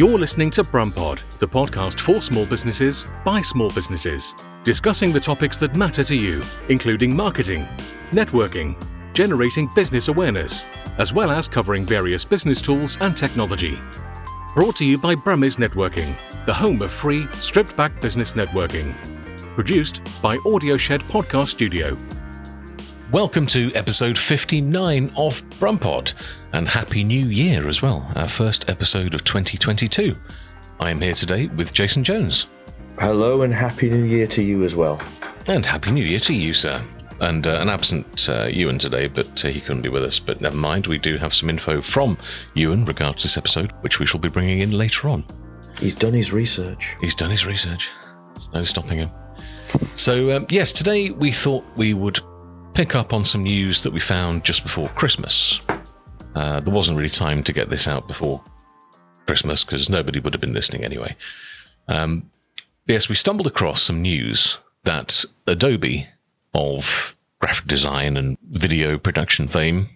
You're listening to Brumpod, the podcast for small businesses by small businesses, discussing the topics that matter to you, including marketing, networking, generating business awareness, as well as covering various business tools and technology. Brought to you by Brummies Networking, the home of free, stripped back business networking. Produced by Audio Shed Podcast Studio. Welcome to episode 59 of Brumpod, and Happy New Year as well, our first episode of 2022. I am here today with Jason Jones. Hello, and Happy New Year to you as well. And Happy New Year to you, sir. And uh, an absent uh, Ewan today, but uh, he couldn't be with us. But never mind, we do have some info from Ewan regards this episode, which we shall be bringing in later on. He's done his research. He's done his research. There's no stopping him. So, um, yes, today we thought we would pick up on some news that we found just before Christmas. Uh, there wasn't really time to get this out before Christmas because nobody would have been listening anyway. Um, yes, we stumbled across some news that Adobe of graphic design and video production fame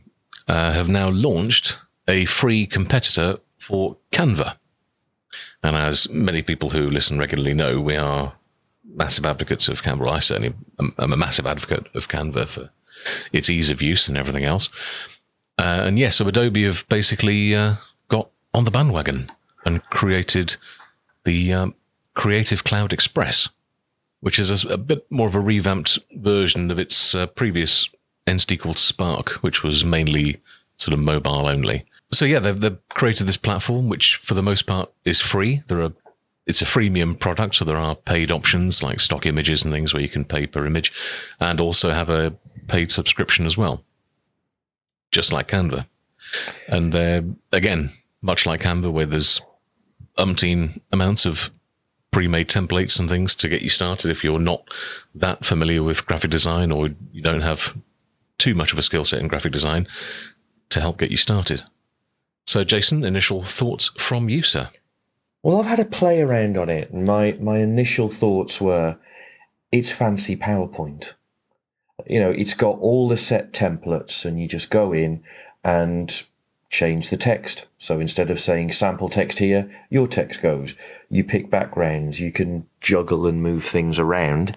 uh, have now launched a free competitor for Canva. And as many people who listen regularly know, we are massive advocates of Canva. I certainly am, am a massive advocate of Canva for its ease of use and everything else. Uh, and yes, so Adobe have basically uh, got on the bandwagon and created the um, Creative Cloud Express, which is a, a, bit more of a revamped version of its uh, previous entity called Spark, which was mainly sort of mobile only. So yeah, they've, they've created this platform, which for the most part is free. There are it's a freemium product, so there are paid options like stock images and things where you can pay per image, and also have a paid subscription as well, just like Canva. And they're again much like Canva, where there's umpteen amounts of pre-made templates and things to get you started if you're not that familiar with graphic design or you don't have too much of a skill set in graphic design to help get you started. So, Jason, initial thoughts from you, sir? Well, I've had a play around on it, and my, my initial thoughts were it's fancy PowerPoint. You know, it's got all the set templates, and you just go in and change the text. So instead of saying sample text here, your text goes. You pick backgrounds, you can juggle and move things around.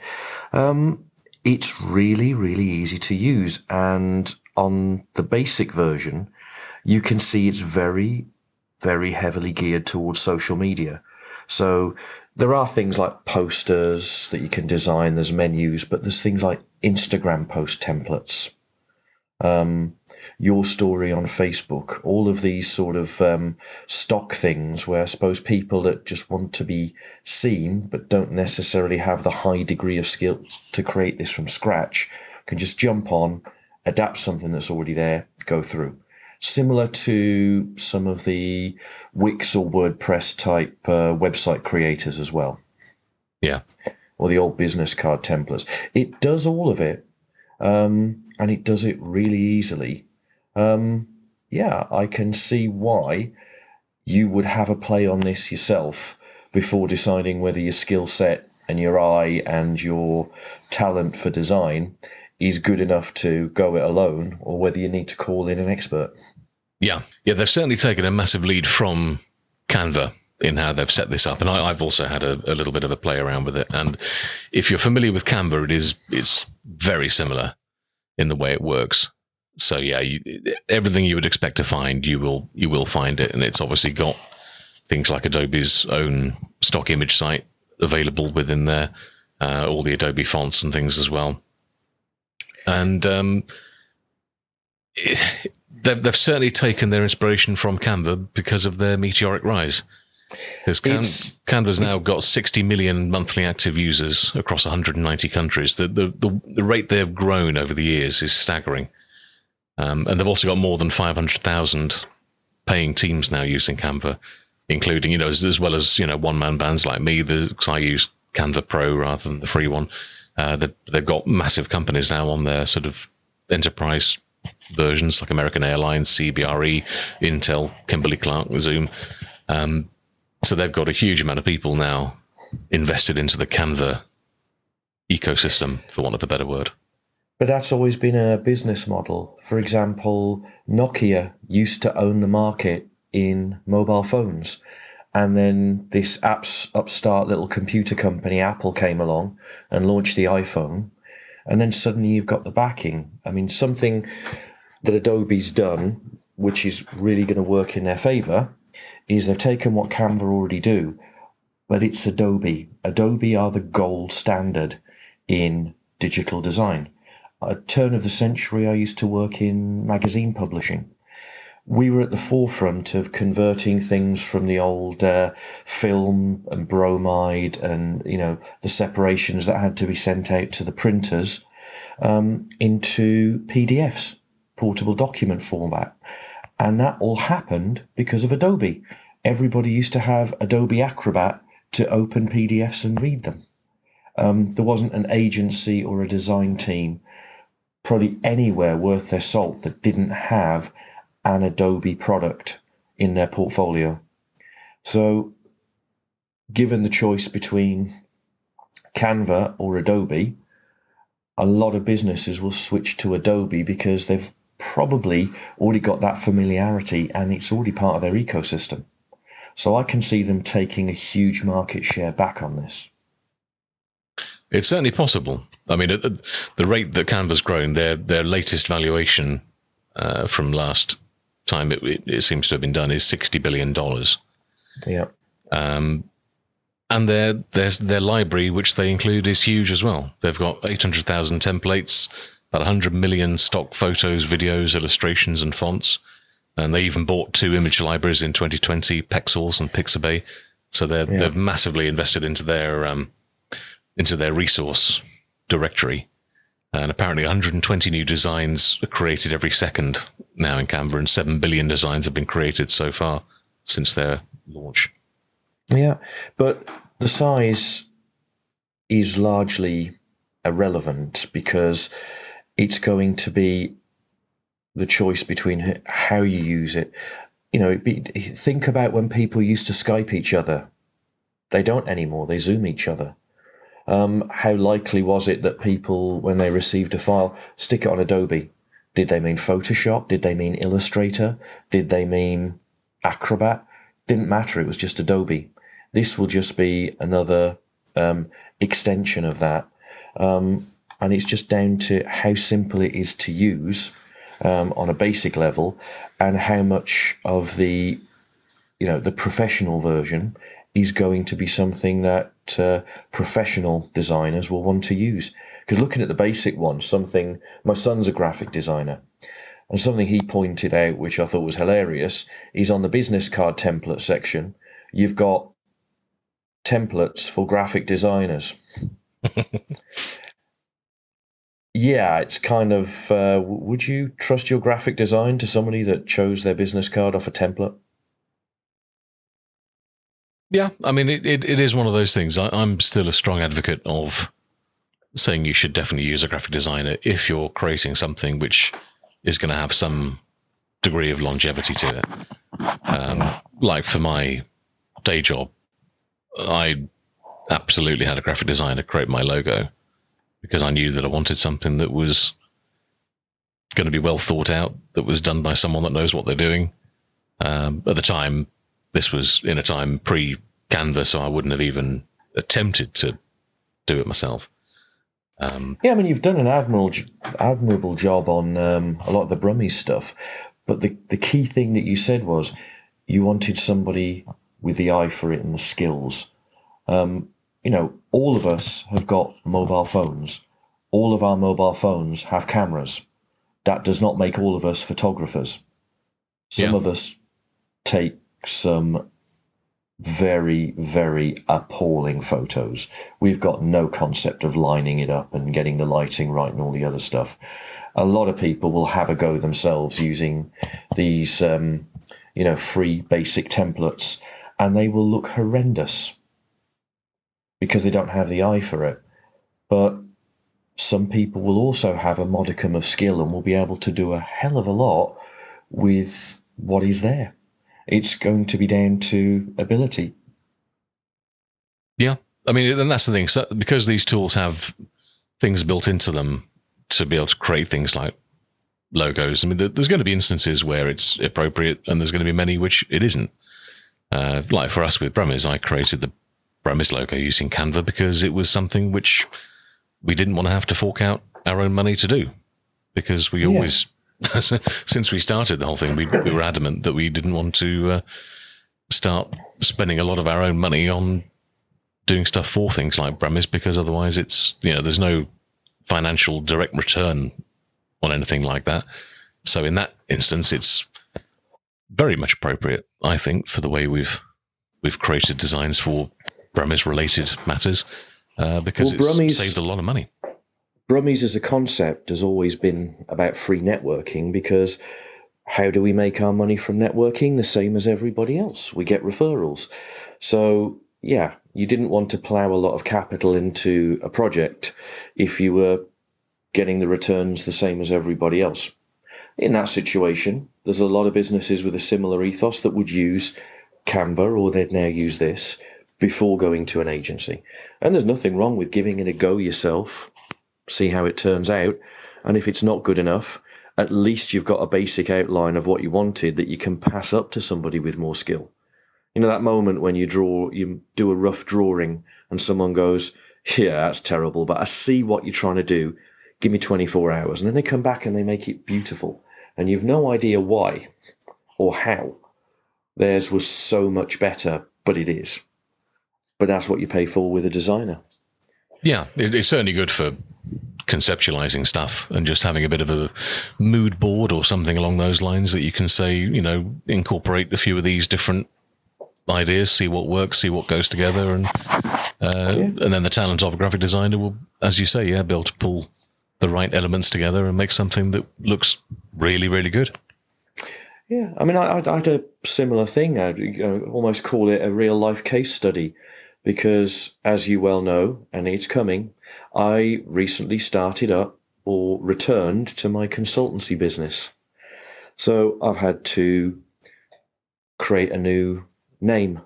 Um, it's really, really easy to use. And on the basic version, you can see it's very very heavily geared towards social media. So there are things like posters that you can design, there's menus, but there's things like Instagram post templates, um, your story on Facebook, all of these sort of um, stock things where I suppose people that just want to be seen but don't necessarily have the high degree of skill to create this from scratch can just jump on, adapt something that's already there, go through similar to some of the Wix or WordPress type uh, website creators as well. Yeah. Or the old business card templates. It does all of it, um, and it does it really easily. Um, yeah, I can see why you would have a play on this yourself before deciding whether your skill set and your eye and your talent for design is good enough to go it alone or whether you need to call in an expert. Yeah. Yeah, they've certainly taken a massive lead from Canva in how they've set this up. And I, have also had a, a, little bit of a play around with it. And if you're familiar with Canva, it is it's very similar in the way it works. So yeah, you, everything you would expect to find, you will you will find it, and it's obviously got things like Adobe's own stock image site available within there, uh, all the Adobe fonts and things as well and um, it, they've, they've certainly taken their inspiration from Canva because of their meteoric rise. Because Can, Canva's now got 60 million monthly active users across 190 countries. The, the, the, the rate they've grown over the years is staggering. Um, and they've also got more than 500,000 paying teams now using Canva, including, you know, as, as well as, you know, one man bands like me, because I use Canva Pro rather than the free one. Uh, they've got massive companies now on their sort of enterprise versions like American Airlines, CBRE, Intel, Kimberly Clark, Zoom. Um, so they've got a huge amount of people now invested into the Canva ecosystem, for want of a better word. But that's always been a business model. For example, Nokia used to own the market in mobile phones And then this apps upstart little computer company, Apple, came along and launched the iPhone. And then suddenly you've got the backing. I mean, something that Adobe's done, which is really going to work in their favor, is they've taken what Canva already do, but it's Adobe. Adobe are the gold standard in digital design. At turn of the century, I used to work in magazine publishing. We were at the forefront of converting things from the old uh, film and bromide and, you know, the separations that had to be sent out to the printers um, into PDFs, portable document format. And that all happened because of Adobe. Everybody used to have Adobe Acrobat to open PDFs and read them. Um, there wasn't an agency or a design team, probably anywhere worth their salt, that didn't have an Adobe product in their portfolio. So, given the choice between Canva or Adobe, a lot of businesses will switch to Adobe because they've probably already got that familiarity and it's already part of their ecosystem. So I can see them taking a huge market share back on this. It's certainly possible. I mean, at the rate that Canva's grown, their their latest valuation uh, from last time it, it, it, seems to have been done is sixty billion dollars. Yeah. Um, and their their their library, which they include, is huge as well. They've got eight hundred thousand templates, about hundred million stock photos, videos, illustrations, and fonts. And they even bought two image libraries in 2020, Pexels and Pixabay. So they're yeah. they've massively invested into their um, into their resource directory. And apparently 120 new designs are created every second now in Canva, and 7 billion designs have been created so far since their launch. Yeah, but the size is largely irrelevant because it's going to be the choice between how you use it. You know, think about when people used to Skype each other. They don't anymore. They Zoom each other. Um, how likely was it that people, when they received a file, stick it on Adobe? Did they mean Photoshop? Did they mean Illustrator? Did they mean Acrobat? Didn't matter. It was just Adobe. This will just be another um, extension of that. Um, and it's just down to how simple it is to use um, on a basic level and how much of the you know the professional version is going to be something that uh, professional designers will want to use. Because looking at the basic one, something my son's a graphic designer, and something he pointed out, which I thought was hilarious, is on the business card template section, you've got templates for graphic designers. yeah, it's kind of. Uh, would you trust your graphic design to somebody that chose their business card off a template? Yeah, I mean, it, it, it is one of those things. I, I'm still a strong advocate of saying you should definitely use a graphic designer if you're creating something which is going to have some degree of longevity to it. Um, like for my day job, I absolutely had a graphic designer create my logo because I knew that I wanted something that was going to be well thought out, that was done by someone that knows what they're doing. Um, at the time, this was in a time pre Canva, so I wouldn't have even attempted to do it myself. Um, yeah, I mean, you've done an admirable, admirable job on um, a lot of the Brummies stuff, but the, the key thing that you said was you wanted somebody with the eye for it and the skills. Um, you know, all of us have got mobile phones. All of our mobile phones have cameras. That does not make all of us photographers. Some yeah. of us take some very, very appalling photos. We've got no concept of lining it up and getting the lighting right and all the other stuff. A lot of people will have a go themselves using these, um, you know, free basic templates, and they will look horrendous because they don't have the eye for it. But some people will also have a modicum of skill and will be able to do a hell of a lot with what is there it's going to be down to ability. Yeah. I mean, and that's the thing. So because these tools have things built into them to be able to create things like logos, I mean, there's going to be instances where it's appropriate and there's going to be many which it isn't. Uh, like for us with Brummies, I created the Brummies logo using Canva because it was something which we didn't want to have to fork out our own money to do because we always, since we started the whole thing, we, we were adamant that we didn't want to uh, start spending a lot of our own money on doing stuff for things like Brummies because otherwise it's, you know, there's no financial direct return on anything like that. So in that instance, it's very much appropriate, I think, for the way we've we've created designs for Brummies related matters uh, because well, it's saved a lot of money. Brummies as a concept has always been about free networking because how do we make our money from networking? The same as everybody else. We get referrals. So, yeah, you didn't want to plow a lot of capital into a project if you were getting the returns the same as everybody else. In that situation, there's a lot of businesses with a similar ethos that would use Canva or they'd now use this before going to an agency. And there's nothing wrong with giving it a go yourself, see how it turns out. And if it's not good enough, at least you've got a basic outline of what you wanted that you can pass up to somebody with more skill. You know, that moment when you draw, you do a rough drawing and someone goes, Yeah, that's terrible, but I see what you're trying to do. Give me 24 hours. And then they come back and they make it beautiful. And you've no idea why or how. Theirs was so much better, but it is. But that's what you pay for with a designer. Yeah, it's certainly good for conceptualizing stuff and just having a bit of a mood board or something along those lines that you can say, you know, incorporate a few of these different ideas, see what works, see what goes together, and uh, yeah. and then the talent of a graphic designer will, as you say, yeah, be able to pull the right elements together and make something that looks really, really good. Yeah, I mean, I, I had a similar thing. I'd you know, almost call it a real life case study because, as you well know, and it's coming, I recently started up or returned to my consultancy business. So I've had to create a new name.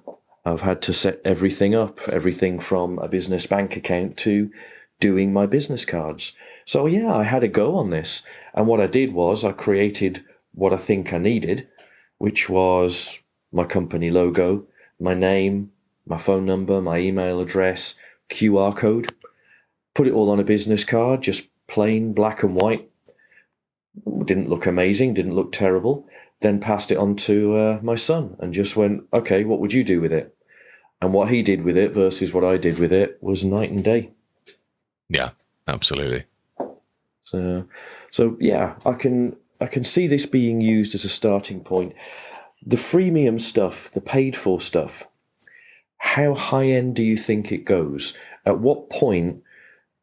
I've had to set everything up, everything from a business bank account to doing my business cards. So yeah, I had a go on this. And what I did was I created what I think I needed, which was my company logo, my name, my phone number, my email address, QR code, put it all on a business card, just plain black and white. Didn't look amazing, didn't look terrible. Then passed it on to uh, my son and just went, okay, what would you do with it? And what he did with it versus what I did with it was night and day. Yeah, absolutely. So, so yeah, I can I can see this being used as a starting point. The freemium stuff, the paid for stuff, how high end do you think it goes? At what point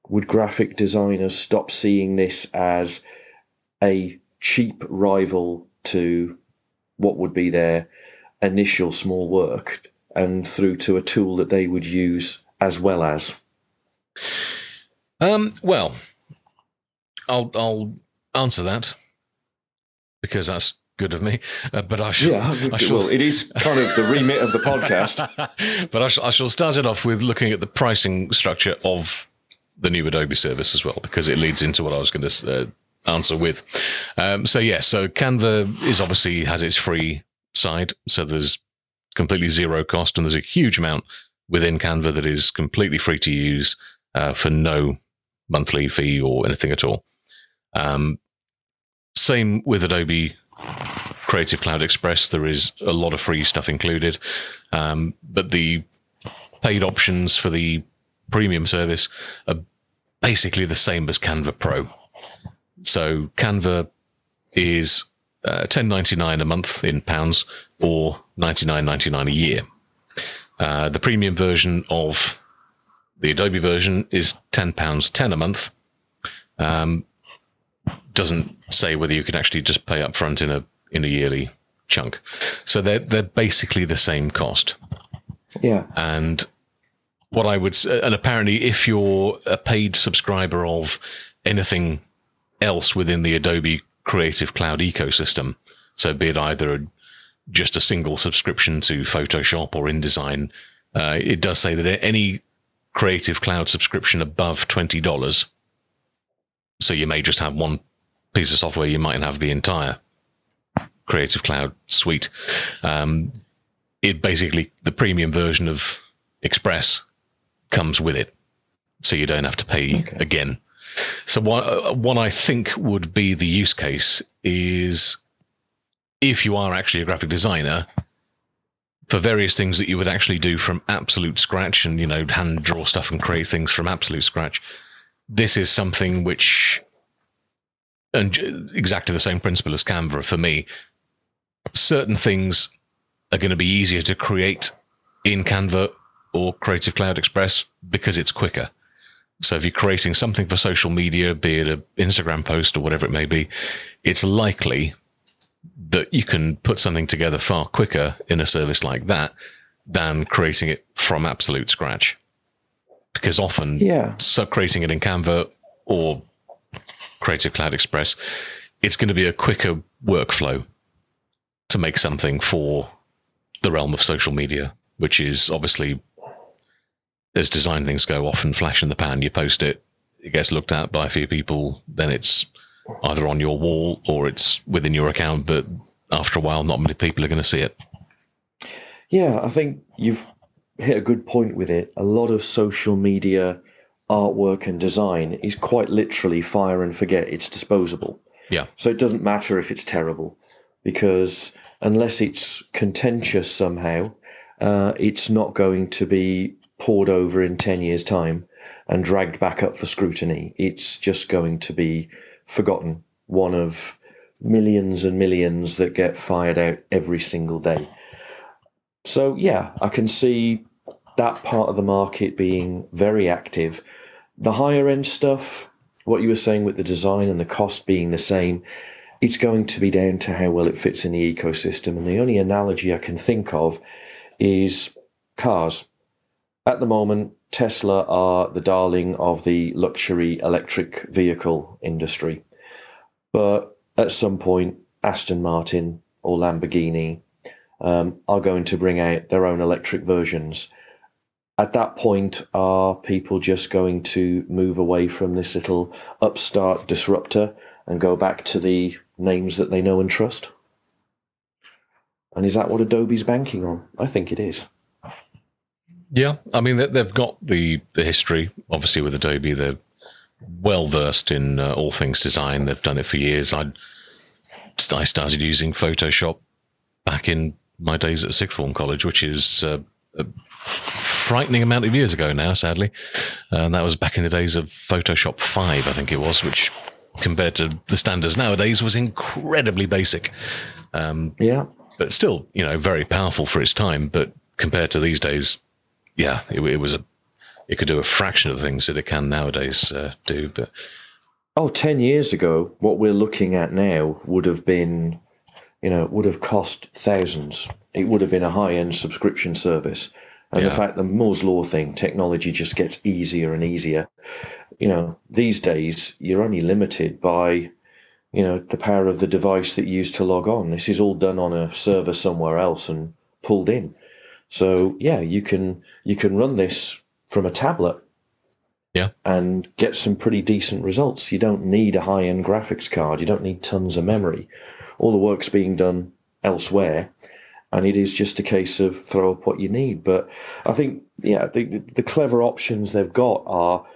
would graphic designers stop seeing this as a cheap rival to what would be their initial small work and through to a tool that they would use as well as? Um, well, I'll I'll answer that because that's good of me. Uh, but I shall. Yeah, I shall, well, it is kind of the remit of the podcast. but I shall, I shall start it off with looking at the pricing structure of the new Adobe service as well, because it leads into what I was going to uh, answer with. Um, so yes, yeah, so Canva is obviously has its free side, so there's completely zero cost, and there's a huge amount within Canva that is completely free to use uh, for no monthly fee or anything at all. Um, same with Adobe Creative Cloud Express. There is a lot of free stuff included, um, but the paid options for the premium service are basically the same as Canva Pro. So Canva is uh, ten ninety nine a month in pounds or ninety nine ninety nine a year. Uh, the premium version of the Adobe version is ten pounds ten a month. Um, doesn't say whether you can actually just pay up front in a in a yearly chunk. So they're they're basically the same cost. Yeah. And what I would and apparently if you're a paid subscriber of anything else within the Adobe Creative Cloud ecosystem, so be it either a, just a single subscription to Photoshop or InDesign, uh, it does say that any Creative Cloud subscription above twenty dollars. So you may just have one piece of software. You might have the entire Creative Cloud suite. Um, it basically the premium version of Express comes with it, so you don't have to pay okay. again. So what uh, what I think would be the use case is if you are actually a graphic designer for various things that you would actually do from absolute scratch and you know hand draw stuff and create things from absolute scratch this is something which and exactly the same principle as canva for me certain things are going to be easier to create in canva or creative cloud express because it's quicker so if you're creating something for social media be it an instagram post or whatever it may be it's likely that you can put something together far quicker in a service like that than creating it from absolute scratch. Because often, yeah, so creating it in Canva or Creative Cloud Express, it's going to be a quicker workflow to make something for the realm of social media, which is obviously, as design things go, often flash in the pan. You post it, it gets looked at by a few people, then it's either on your wall or it's within your account, but after a while, not many people are going to see it. Yeah, I think you've hit a good point with it. A lot of social media artwork and design is quite literally fire and forget. It's disposable. Yeah. So it doesn't matter if it's terrible because unless it's contentious somehow, uh, it's not going to be pored over in 10 years' time and dragged back up for scrutiny. It's just going to be forgotten, one of millions and millions that get fired out every single day. So, yeah, I can see that part of the market being very active. The higher end stuff, what you were saying with the design and the cost being the same, it's going to be down to how well it fits in the ecosystem. And the only analogy I can think of is cars. At the moment, Tesla are the darling of the luxury electric vehicle industry. But at some point, Aston Martin or Lamborghini um, are going to bring out their own electric versions. At that point, are people just going to move away from this little upstart disruptor and go back to the names that they know and trust? And is that what Adobe's banking on? I think it is. Yeah, I mean they've got the the history. Obviously, with Adobe, they're well versed in uh, all things design. They've done it for years. I I started using Photoshop back in my days at sixth form college, which is uh, a frightening amount of years ago now, sadly. And that was back in the days of Photoshop 5, I think it was, which compared to the standards nowadays was incredibly basic. Um, yeah. But still, you know, very powerful for its time. But compared to these days, yeah, it, it was a, it could do a fraction of the things that it can nowadays uh, do. But oh, 10 years ago, what we're looking at now would have been, you know, would have cost thousands. It would have been a high end subscription service. And yeah. the fact the Moore's Law thing, technology just gets easier and easier. You know, these days, you're only limited by, you know, the power of the device that you use to log on. This is all done on a server somewhere else and pulled in. So yeah, you can you can run this from a tablet yeah. and get some pretty decent results. You don't need a high end graphics card. You don't need tons of memory. All the work's being done elsewhere, and it is just a case of throw up what you need. But I think, yeah, the the clever options they've got are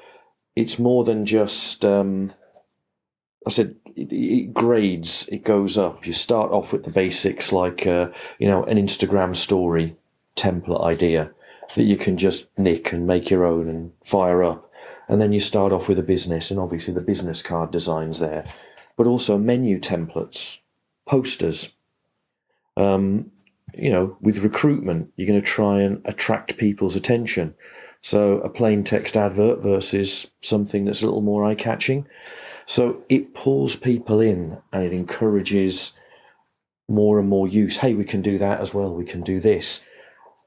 it's more than just. Um, I said it, it, grades. It goes up. You start off with the basics, like uh, you know an Instagram story template idea that you can just nick and make your own and fire up. And then you start off with a business, and obviously the business card designs there, but also menu templates, posters. Um, you know, with recruitment, you're going to try and attract people's attention. So a plain text advert versus something that's a little more eye catching. So it pulls people in and it encourages more and more use. Hey, we can do that as well. We can do this.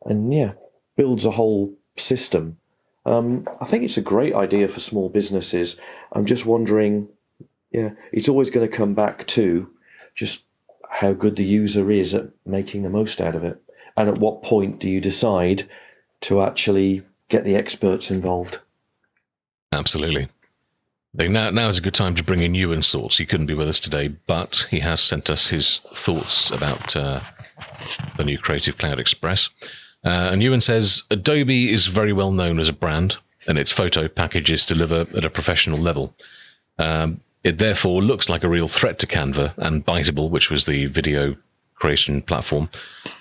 And yeah, builds a whole system. Um, I think it's a great idea for small businesses. I'm just wondering, yeah, it's always going to come back to just how good the user is at making the most out of it. And at what point do you decide to actually get the experts involved? Absolutely. Now, now is a good time to bring in Ewan's thoughts. He couldn't be with us today, but he has sent us his thoughts about uh, the new Creative Cloud Express. Uh, and Ewan says Adobe is very well known as a brand, and its photo packages deliver at a professional level. Um, it therefore looks like a real threat to Canva and Biteable, which was the video creation platform,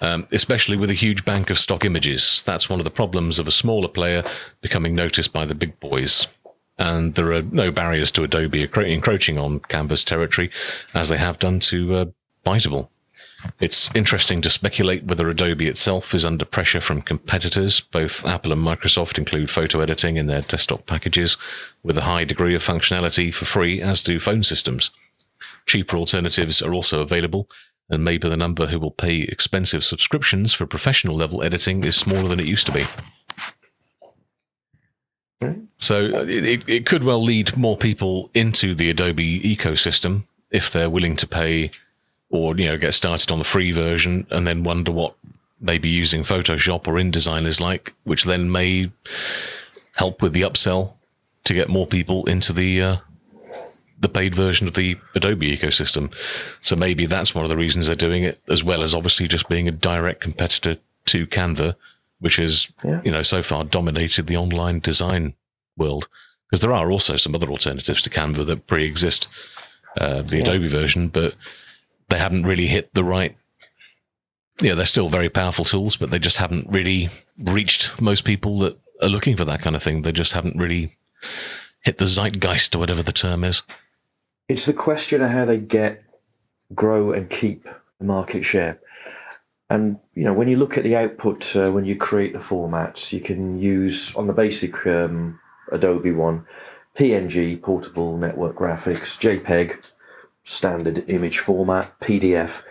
um, especially with a huge bank of stock images. That's one of the problems of a smaller player becoming noticed by the big boys. And there are no barriers to Adobe encroaching on Canva's territory, as they have done to uh, Biteable. It's interesting to speculate whether Adobe itself is under pressure from competitors. Both Apple and Microsoft include photo editing in their desktop packages with a high degree of functionality for free, as do phone systems. Cheaper alternatives are also available, and maybe the number who will pay expensive subscriptions for professional level editing is smaller than it used to be. So it, it could well lead more people into the Adobe ecosystem if they're willing to pay or you know get started on the free version and then wonder what maybe using Photoshop or InDesign is like, which then may help with the upsell to get more people into the uh, the paid version of the Adobe ecosystem. So maybe that's one of the reasons they're doing it, as well as obviously just being a direct competitor to Canva, which has yeah. you know so far dominated the online design world. Because there are also some other alternatives to Canva that pre-exist uh, the yeah. Adobe version, but they haven't really hit the right. Yeah, they're still very powerful tools, but they just haven't really reached most people that are looking for that kind of thing. They just haven't really hit the zeitgeist or whatever the term is. It's the question of how they get, grow, and keep the market share. And you know, when you look at the output, uh, when you create the formats, you can use on the basic um, Adobe one, PNG, portable network graphics, JPEG, standard image format, PDF,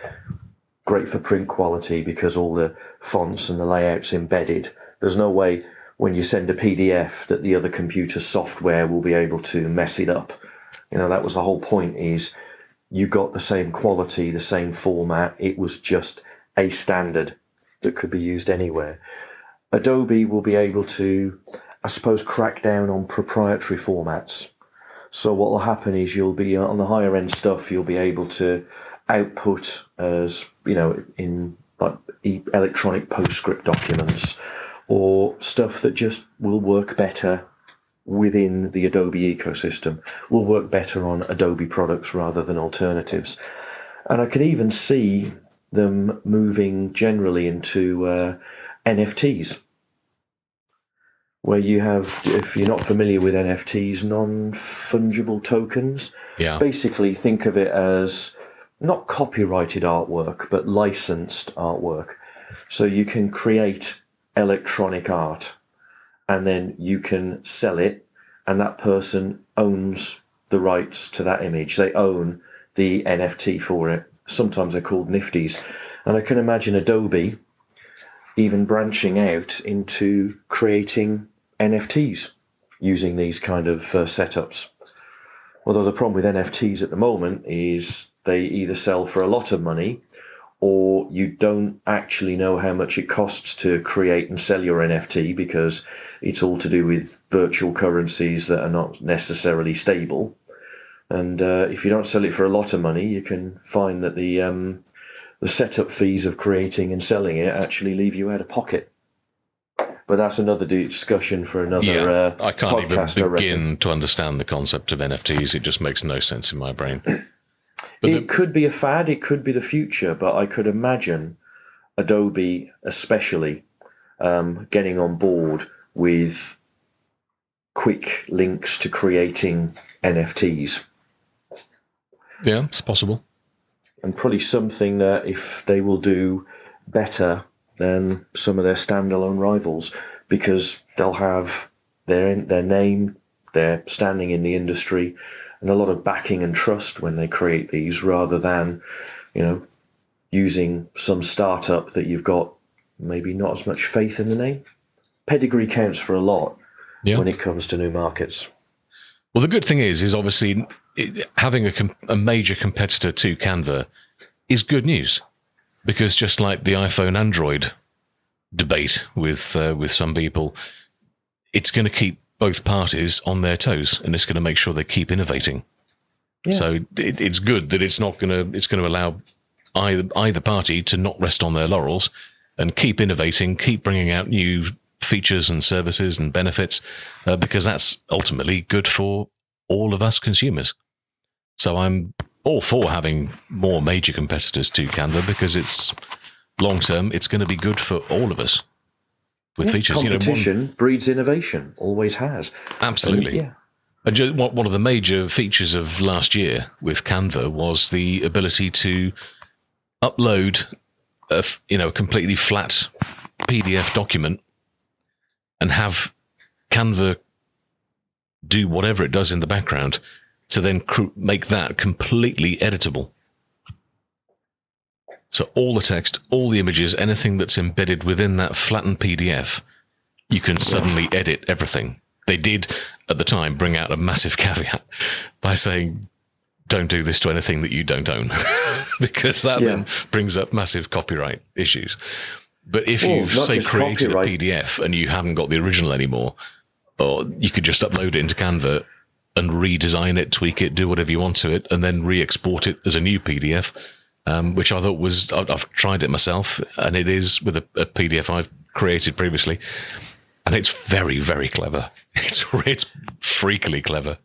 great for print quality because all the fonts and the layouts embedded. There's no way when you send a PDF that the other computer software will be able to mess it up. You know, that was the whole point is you got the same quality, the same format. It was just a standard that could be used anywhere. Adobe will be able to, I suppose, crack down on proprietary formats so what will happen is you'll be uh, on the higher end stuff. You'll be able to output as you know in like electronic PostScript documents or stuff that just will work better within the Adobe ecosystem. Will work better on Adobe products rather than alternatives. And I can even see them moving generally into uh, NFTs where you have, if you're not familiar with NFTs, non fungible tokens. Yeah. Basically, think of it as not copyrighted artwork, but licensed artwork. So you can create electronic art and then you can sell it, and that person owns the rights to that image. They own the NFT for it. Sometimes they're called Nifties. And I can imagine Adobe even branching out into creating NFTs using these kind of uh, setups. Although the problem with NFTs at the moment is they either sell for a lot of money or you don't actually know how much it costs to create and sell your NFT because it's all to do with virtual currencies that are not necessarily stable. And uh, if you don't sell it for a lot of money, you can find that the um, the setup fees of creating and selling it actually leave you out of pocket. But that's another discussion for another. Yeah, uh, I can't podcast, even begin to understand the concept of NFTs. It just makes no sense in my brain. But it the, could be a fad. It could be the future. But I could imagine Adobe, especially, um, getting on board with quick links to creating NFTs. Yeah, it's possible. And probably something that if they will do better than some of their standalone rivals because they'll have their their name, their standing in the industry, and a lot of backing and trust when they create these, rather than you know using some startup that you've got maybe not as much faith in the name. Pedigree counts for a lot yeah. when it comes to new markets. Well, the good thing is, is obviously having a, com- a major competitor to Canva is good news because just like the iPhone Android debate with uh, with some people, it's going to keep both parties on their toes, and it's going to make sure they keep innovating. Yeah. So it, it's good that it's not going to it's going to allow either, either party to not rest on their laurels and keep innovating, keep bringing out new features and services and benefits, uh, because that's ultimately good for all of us consumers. So I'm all for having more major competitors to Canva because it's long term, it's going to be good for all of us with Yeah, features. You know, one- Competition breeds innovation, always has. absolutely. Yeah. And one of the major features of last year with Canva was the ability to upload a you know a completely flat PDF document and have Canva do whatever it does in the background to then cr- make that completely editable. So all the text, all the images, anything that's embedded within that flattened PDF, you can suddenly edit everything. They did at the time bring out a massive caveat by saying, don't do this to anything that you don't own, because that Yeah. then brings up massive copyright issues. But if Well, you've, say, created copyright. a PDF and you haven't got the original anymore, or you could just upload it into Canva and redesign it, tweak it, do whatever you want to it, and then re-export it as a new PDF, um, which I thought was I've, tried it myself, and it is with a, a PDF I've created previously, and it's very very clever. It's it's freakily clever.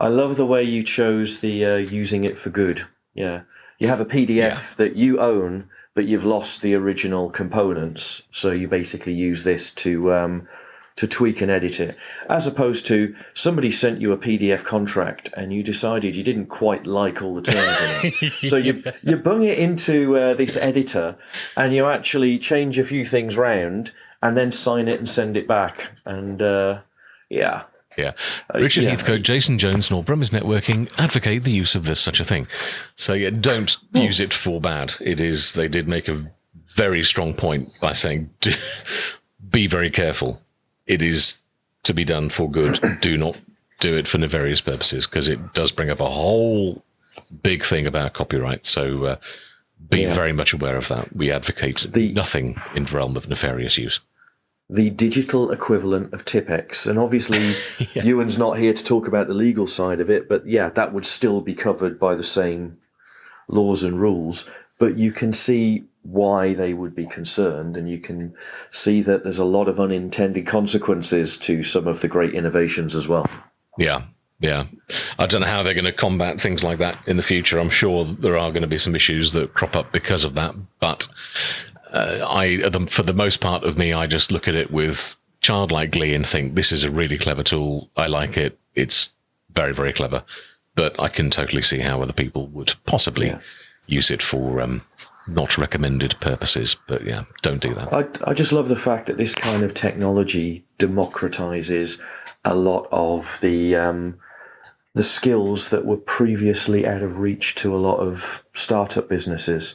I love the way you chose the uh, using it for good. Yeah. You have a PDF that you own, but you've lost the original components. So you basically use this to um, to tweak and edit it, as opposed to somebody sent you a PDF contract and you decided you didn't quite like all the terms in it. So you you bung it into uh, this editor and you actually change a few things round and then sign it and send it back. And uh, yeah, Yeah. Richard yeah. Heathcote, Jason Jones, nor Brummies Networking advocate the use of this such a thing. So yeah, don't use it for bad. It is. They did make a very strong point by saying, do, be very careful. It is to be done for good. Do not do it for nefarious purposes because it does bring up a whole big thing about copyright. So uh, be Yeah. very much aware of that. We advocate The- nothing in the realm of nefarious use. the digital equivalent of Tipp-Ex. And obviously, Ewan's not here to talk about the legal side of it, but yeah, that would still be covered by the same laws and rules. But you can see why they would be concerned, and you can see that there's a lot of unintended consequences to some of the great innovations as well. Yeah, yeah. I don't know how they're going to combat things like that in the future. I'm sure there are going to be some issues that crop up because of that. But uh, I, for the most part of me, I just look at it with childlike glee and think this is a really clever tool. I like it. It's very, very clever. But I can totally see how other people would possibly use it for um, not recommended purposes. But yeah, don't do that. I, I just love the fact that this kind of technology democratizes a lot of the um, the skills that were previously out of reach to a lot of startup businesses.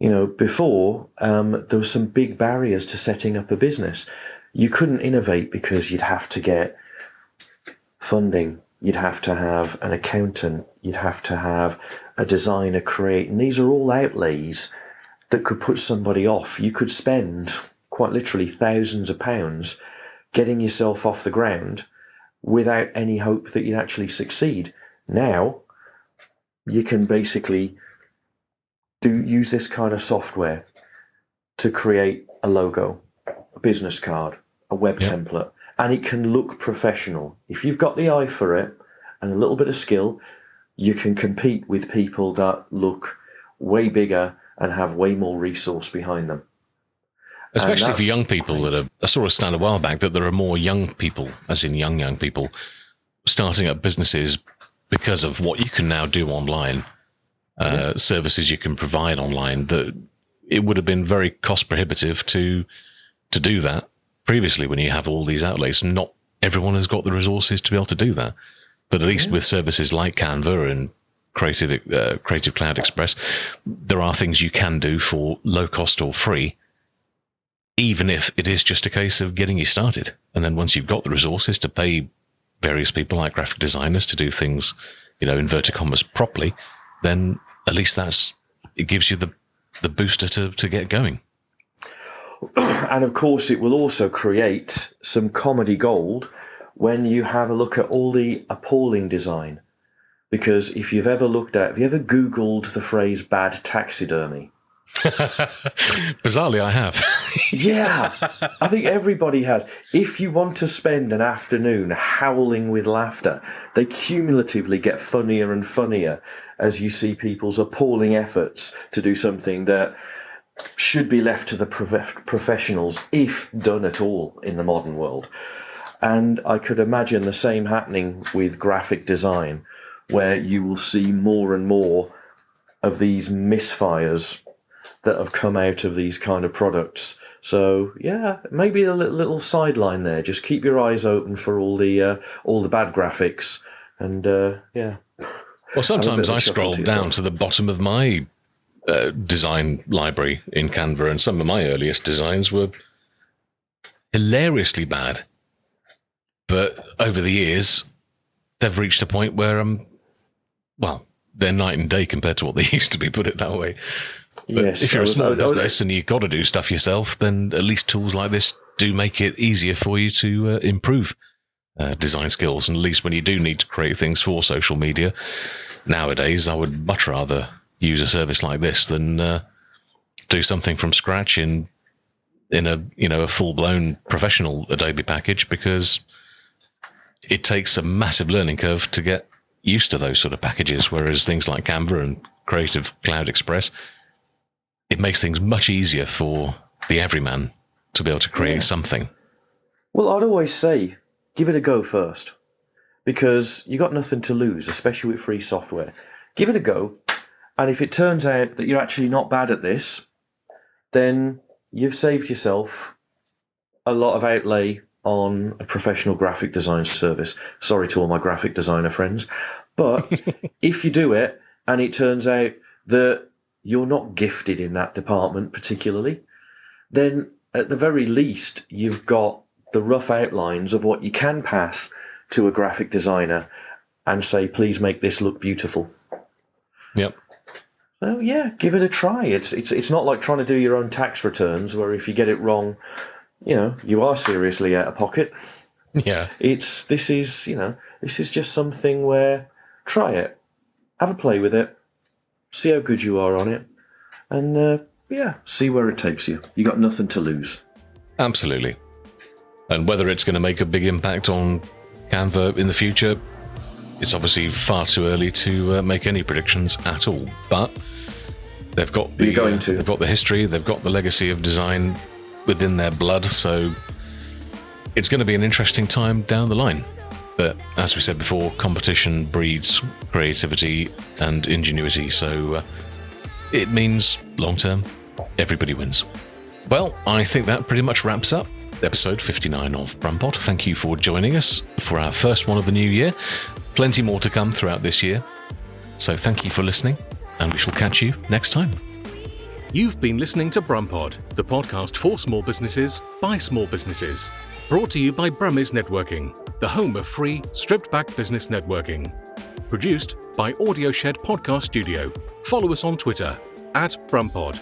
You know, before um, there were some big barriers to setting up a business. You couldn't innovate because you'd have to get funding. You'd have to have an accountant. You'd have to have a designer create, and these are all outlays that could put somebody off. You could spend quite literally thousands of pounds getting yourself off the ground without any hope that you'd actually succeed. Now, you can basically do use this kind of software to create a logo, a business card, a web Yep. template, and it can look professional. If you've got the eye for it and a little bit of skill, you can compete with people that look way bigger and have way more resource behind them. Especially for young people that are, I saw a stand a while back that there are more young people, as in young, young people, starting up businesses because of what you can now do online, uh, services you can provide online that it would have been very cost prohibitive to, to do that previously when you have all these outlays. Not everyone has got the resources to be able to do that. But at least with services like Canva and Creative, uh, Creative Cloud Express, there are things you can do for low cost or free even if it is just a case of getting you started. And then once you've got the resources to pay various people like graphic designers to do things, you know, inverted commas properly, then at least that's, it gives you the, the booster to, to get going. And of course, it will also create some comedy gold when you have a look at all the appalling design Because if you've ever looked at, have you ever Googled the phrase bad taxidermy? Bizarrely, I have. yeah, I think everybody has. If you want to spend an afternoon howling with laughter, they cumulatively get funnier and funnier as you see people's appalling efforts to do something that should be left to the prof- professionals, if done at all, in the modern world. And I could imagine the same happening with graphic design, where you will see more and more of these misfires that have come out of these kind of products. So yeah, maybe a little, little sideline there. Just keep your eyes open for all the uh, all the bad graphics, and uh, yeah. Well, sometimes I scroll down to the bottom of my uh, design library in Canva, and some of my earliest designs were hilariously bad. But over the years, they've reached a point where I'm, um, well, they're night and day compared to what they used to be. Put it that way. But yes, if you're a small business and you've got to do stuff yourself, then at least tools like this do make it easier for you to uh, improve uh, design skills. And at least when you do need to create things for social media, nowadays, I would much rather use a service like this than uh, do something from scratch in in a you know a full blown professional Adobe package because it takes a massive learning curve to get used to those sort of packages. Whereas things like Canva and Creative Cloud Express it makes things much easier for the everyman to be able to create yeah. something. Well, I'd always say give it a go first because you got nothing to lose, especially with free software. Give it a go, and if it turns out that you're actually not bad at this, then you've saved yourself a lot of outlay on a professional graphic design service. Sorry to all my graphic designer friends, but if you do it and it turns out that you're not gifted in that department particularly, then at the very least, you've got the rough outlines of what you can pass to a graphic designer and say, please make this look beautiful. Yep. So yeah, give it a try. It's it's it's not like trying to do your own tax returns where if you get it wrong, you know, you are seriously out of pocket. Yeah. It's this is, you know, this is just something where try it. Have a play with it see how good you are on it, and uh, yeah, see where it takes you. You got nothing to lose. Absolutely. And whether it's going to make a big impact on Canva in the future, it's obviously far too early to uh, make any predictions at all. But they've got the going uh, to. they've got the history, they've got the legacy of design within their blood, so it's going to be an interesting time down the line. But as we said before, competition breeds creativity and ingenuity, so uh, it means long term, everybody wins. Well, I think that pretty much wraps up episode 59 of Brumpod. Thank you for joining us for our first one of the new year. Plenty more to come throughout this year. So thank you for listening, and we shall catch you next time. You've been listening to Brumpod, the podcast for small businesses by small businesses. Brought to you by Brummies Networking, the home of free, stripped back business networking. Produced by Audioshed Podcast Studio. Follow us on Twitter at Brumpod.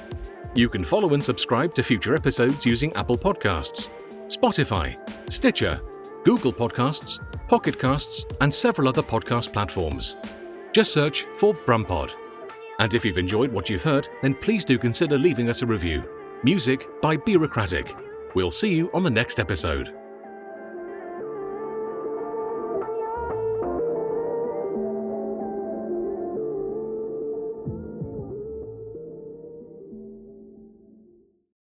You can follow and subscribe to future episodes using Apple Podcasts, Spotify, Stitcher, Google Podcasts, Pocket Casts, and several other podcast platforms. Just search for Brumpod. And if you've enjoyed what you've heard, then please do consider leaving us a review. Music by Bureaucratic. We'll see you on the next episode.